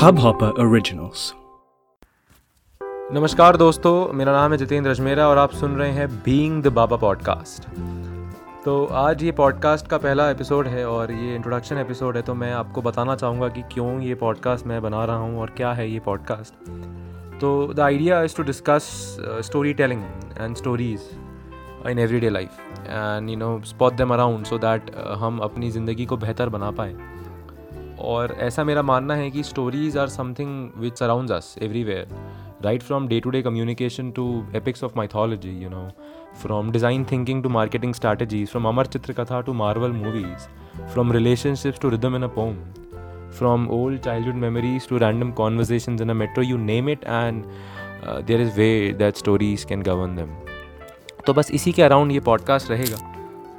Hubhopper Originals. नमस्कार दोस्तों, मेरा नाम है जितेंद्र अजमेरा और आप सुन रहे हैं बीइंग द बाबा पॉडकास्ट तो आज ये पॉडकास्ट का पहला एपिसोड है और ये इंट्रोडक्शन एपिसोड है तो मैं आपको बताना चाहूँगा कि क्यों ये पॉडकास्ट मैं बना रहा हूँ और क्या है ये पॉडकास्ट तो the idea is to discuss story telling and stories in every day life and you know spot them around so that हम अपनी ज़िंदगी को बेहतर बना पाएँ। और ऐसा मेरा मानना है कि stories are something which surround us everywhere right from day to day communication to epics of mythology you know from design thinking to marketing strategies from Amar Chitrakatha to Marvel movies from relationships to rhythm in a poem from old childhood memories to random conversation in a metro you name it and there is way that stories can govern them तो बस इसी के around ये podcast रहेगा।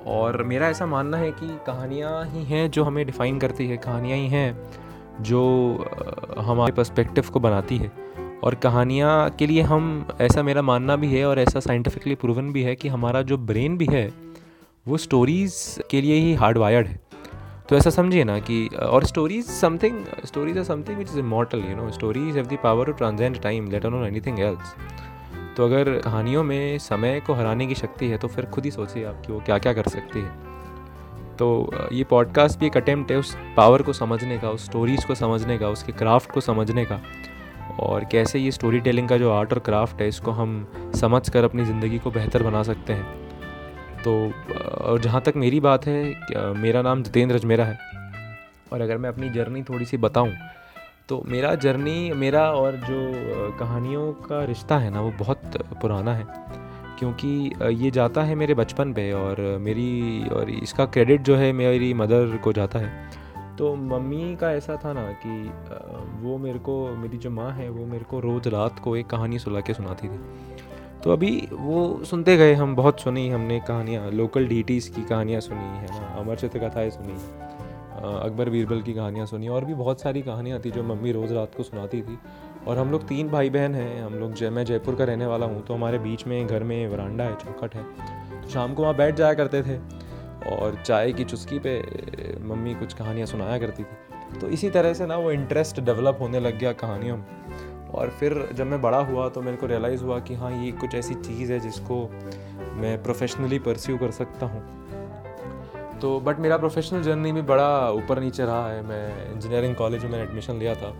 और मेरा ऐसा मानना है कि कहानियाँ ही हैं जो हमें डिफ़ाइन करती है, कहानियाँ ही हैं जो हमारे पर्सपेक्टिव को बनाती है। और कहानियाँ के लिए हम, ऐसा मेरा मानना भी है और ऐसा साइंटिफिकली प्रूवन भी है कि हमारा जो ब्रेन भी है, वो स्टोरीज़ के लिए ही हार्ड वायर्ड है। तो ऐसा समझिए ना कि, और stories something stories are something which is immortal you know stories have the power to transcend time let alone anything else तो अगर कहानियों में समय को हराने की शक्ति है तो फिर खुद ही सोचिए आप कि वो क्या क्या कर सकती है। तो ये पॉडकास्ट भी एक अटेम्प्ट है उस पावर को समझने का, उस स्टोरीज़ को समझने का, उसके क्राफ्ट को समझने का। और कैसे ये स्टोरी टेलिंग का जो आर्ट और क्राफ्ट है, इसको हम समझ कर अपनी ज़िंदगी को बेहतर बना सकते हैं। तो और जहाँ तक मेरी बात है मेरा नाम जितेंद्र अजमेरा है। और अगर मैं अपनी जर्नी थोड़ी सी बताऊँ तो मेरा जर्नी, मेरा और जो कहानियों का रिश्ता है ना, वो बहुत पुराना है। क्योंकि ये जाता है मेरे बचपन पे और मेरी, और इसका क्रेडिट जो है मेरी मदर को जाता है। तो मम्मी का ऐसा था ना कि वो मेरे को, मेरी जो माँ है, वो मेरे को रोज़ रात को एक कहानी सुला के सुनाती थी। तो अभी वो सुनते गए, हम बहुत सुनी, हमने कहानियाँ लोकल डीटीज़ की कहानियाँ सुनी, है ना, अमर चित्र कथाएँ सुनी। अकबर बीरबल की कहानियाँ सुनी, और भी बहुत सारी कहानियाँ थी जो मम्मी रोज़ रात को सुनाती थी। और हम लोग तीन भाई बहन हैं, हम लोग जय मैं जयपुर का रहने वाला हूँ तो हमारे बीच में घर में वरांडा है, चौखट है। तो शाम को वहाँ बैठ जाया करते थे, और चाय की चुस्की पे मम्मी कुछ कहानियाँ सुनाया करती थी। तो इसी तरह से ना वो इंटरेस्ट डेवलप होने लग गया कहानियों में। और फिर जब मैं बड़ा हुआ तो मेरे को रियलाइज़ हुआ कि हाँ ये कुछ ऐसी चीज़ है जिसको मैं प्रोफेशनली परस्यू कर सकता हूँ। तो बट मेरा प्रोफेशनल जर्नी भी बड़ा ऊपर नीचे रहा है। मैं इंजीनियरिंग कॉलेज में एडमिशन लिया था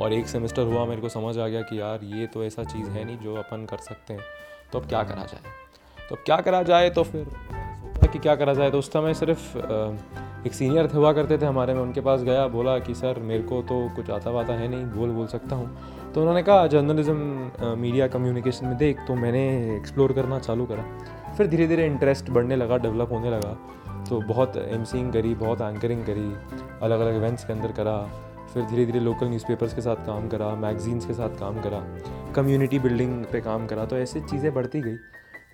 और एक सेमेस्टर हुआ, मेरे को समझ आ गया कि यार, ये तो ऐसा चीज़ है नहीं जो अपन कर सकते हैं। तो अब क्या करा जाए? तो अब क्या करा जाए तो फिर सोचा कि क्या करा जाए। तो उस समय सिर्फ़ एक सीनियर थे हुआ करते थे हमारे में, उनके पास गया, बोला कि, सर, मेरे को तो कुछ आता वाता है नहीं, बोल बोल सकता हूँ। तो उन्होंने कहा, जर्नलिज्म मीडिया कम्युनिकेशन में देख तो मैंने एक्सप्लोर करना चालू करा। फिर धीरे धीरे इंटरेस्ट बढ़ने लगा डेवलप होने लगा। तो बहुत एम करी, बहुत एंकरिंग करी अलग अलग इवेंट्स के अंदर करा, फिर धीरे धीरे लोकल न्यूज़पेपर्स के साथ काम करा मैगजीन्स के साथ काम करा कम्युनिटी बिल्डिंग पे काम करा तो ऐसी चीज़ें बढ़ती गई।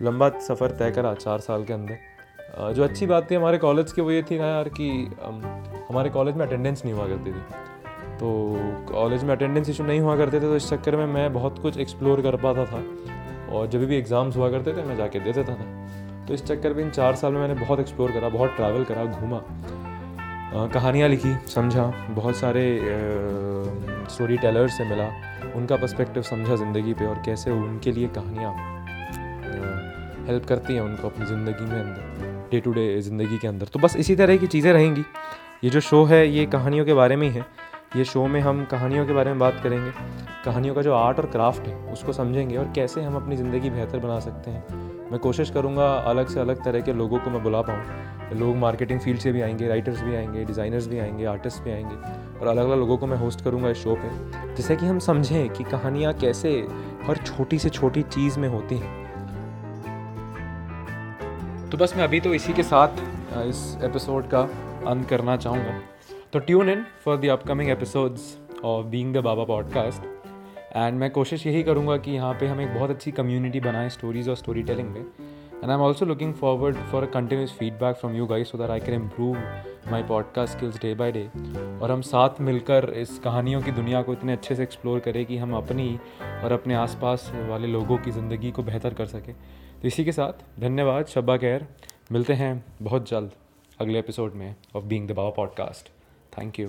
लंबा सफ़र तय करा चार साल के अंदर। जो अच्छी बात थी हमारे कॉलेज की वो ये थी ना यार कि हमारे कॉलेज में अटेंडेंस नहीं हुआ करती थी। तो कॉलेज में अटेंडेंस इशू नहीं हुआ करते थे तो इस चक्कर में मैं बहुत कुछ एक्सप्लोर कर पाता था। और जब भी एग्ज़ाम्स हुआ करते थे, मैं जाके देता था। तो इस चक्कर में इन चार साल में मैंने बहुत एक्सप्लोर करा, बहुत ट्रैवल करा, घूमा। कहानियाँ लिखी, समझा, बहुत सारे स्टोरी टेलर्स से मिला, उनका पर्सपेक्टिव समझा ज़िंदगी पे और कैसे उनके लिए कहानियाँ हेल्प करती हैं उनको अपनी ज़िंदगी में अंदर डे टू डे ज़िंदगी के अंदर। तो बस इसी तरह की चीज़ें रहेंगी। ये जो शो है, ये कहानियों के बारे में ही है। ये शो में हम कहानियों के बारे में बात करेंगे। कहानियों का जो आर्ट और क्राफ्ट है, उसको समझेंगे और कैसे हम अपनी ज़िंदगी बेहतर बना सकते हैं। मैं कोशिश करूँगा अलग से अलग तरह के लोगों को मैं बुला पाऊँ। लोग मार्केटिंग फ़ील्ड से भी आएँगे राइटर्स भी आएँगे डिज़ाइनर्स भी आएँगे आर्टिस्ट भी आएँगे, और अलग अलग लोगों को मैं होस्ट करूँगा इस शो पे। जिससे कि हम समझें कि कहानियाँ कैसे हर छोटी से छोटी चीज़ में होती हैं। तो बस मैं अभी तो इसी के साथ इस एपिसोड का अंत करना चाहूँगा। तो tune in for the upcoming episodes of being the Baba podcast and मैं कोशिश यही करूँगा कि यहाँ पे हम एक बहुत अच्छी कम्युनिटी बनाएँ स्टोरीज़ और स्टोरी टेलिंग में and I am also looking forward for a continuous feedback from you guys so that I can improve my podcast skills day by day और हम साथ मिलकर इस कहानियों की दुनिया को इतने अच्छे से एक्सप्लोर करें कि हम अपनी और अपने आसपास वाले लोगों की ज़िंदगी को बेहतर कर सकें. तो इसी के साथ धन्यवाद, शब्बा खैर. मिलते हैं बहुत जल्द अगले एपिसोड में of being the Baba podcast thank you